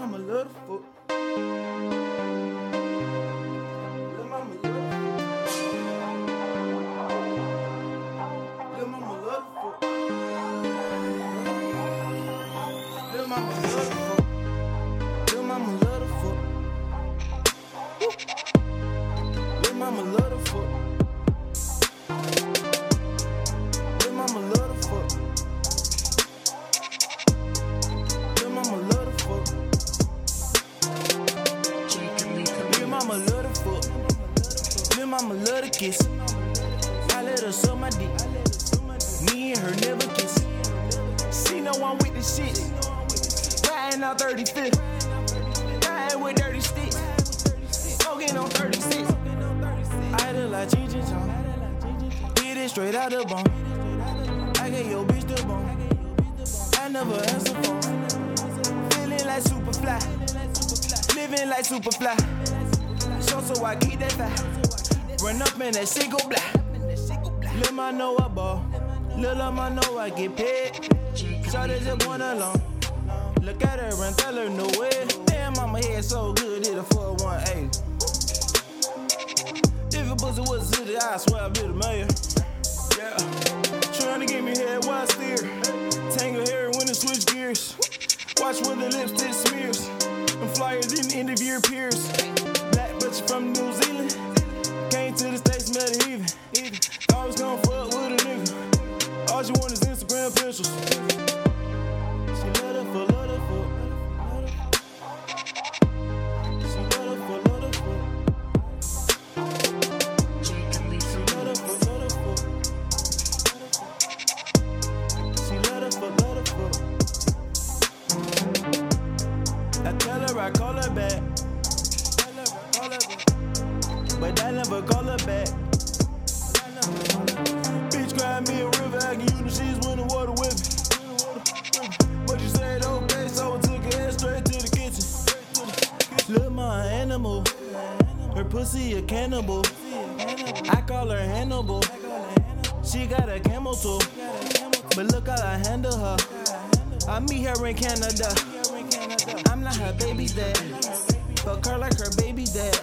love the fuck. Lil' mama love. Lil' mama love the fuck. Lil' mama love mama love the kiss. I let her suck my dick. Me and her never kiss. She know I'm with the shit. Riding out 35th. Riding with dirty sticks. Smoking on 36. I look like Cheech and Chong. Get it straight out the bone. I get your bitch the bone. I never answer phone. Feeling like Superfly. Living like Superfly. So so I keep that fire. Run up in that single black. Little ma know I ball. Lil' ma know I get paid. Shawty just want alone. Look at her and tell her no way. Damn, mama head so good, it a 418. If a pussy was a city, I swear I'd be the mayor. Yeah. Trying to get me head while I steer. Tangle hair when it switch gears. Watch when the lipstick smears. I'm flyer than end of year peers. The States, met her even. Always gonna fuck with a nigga. All she want is Instagram pictures. She let her for, her for. I tell her I call her back. Lil' animal. Her pussy a cannibal. I call her Hannibal. She got a camel toe. But look how I handle her. I meet her in Canada. I'm not her baby dad. Fuck her like her baby dad.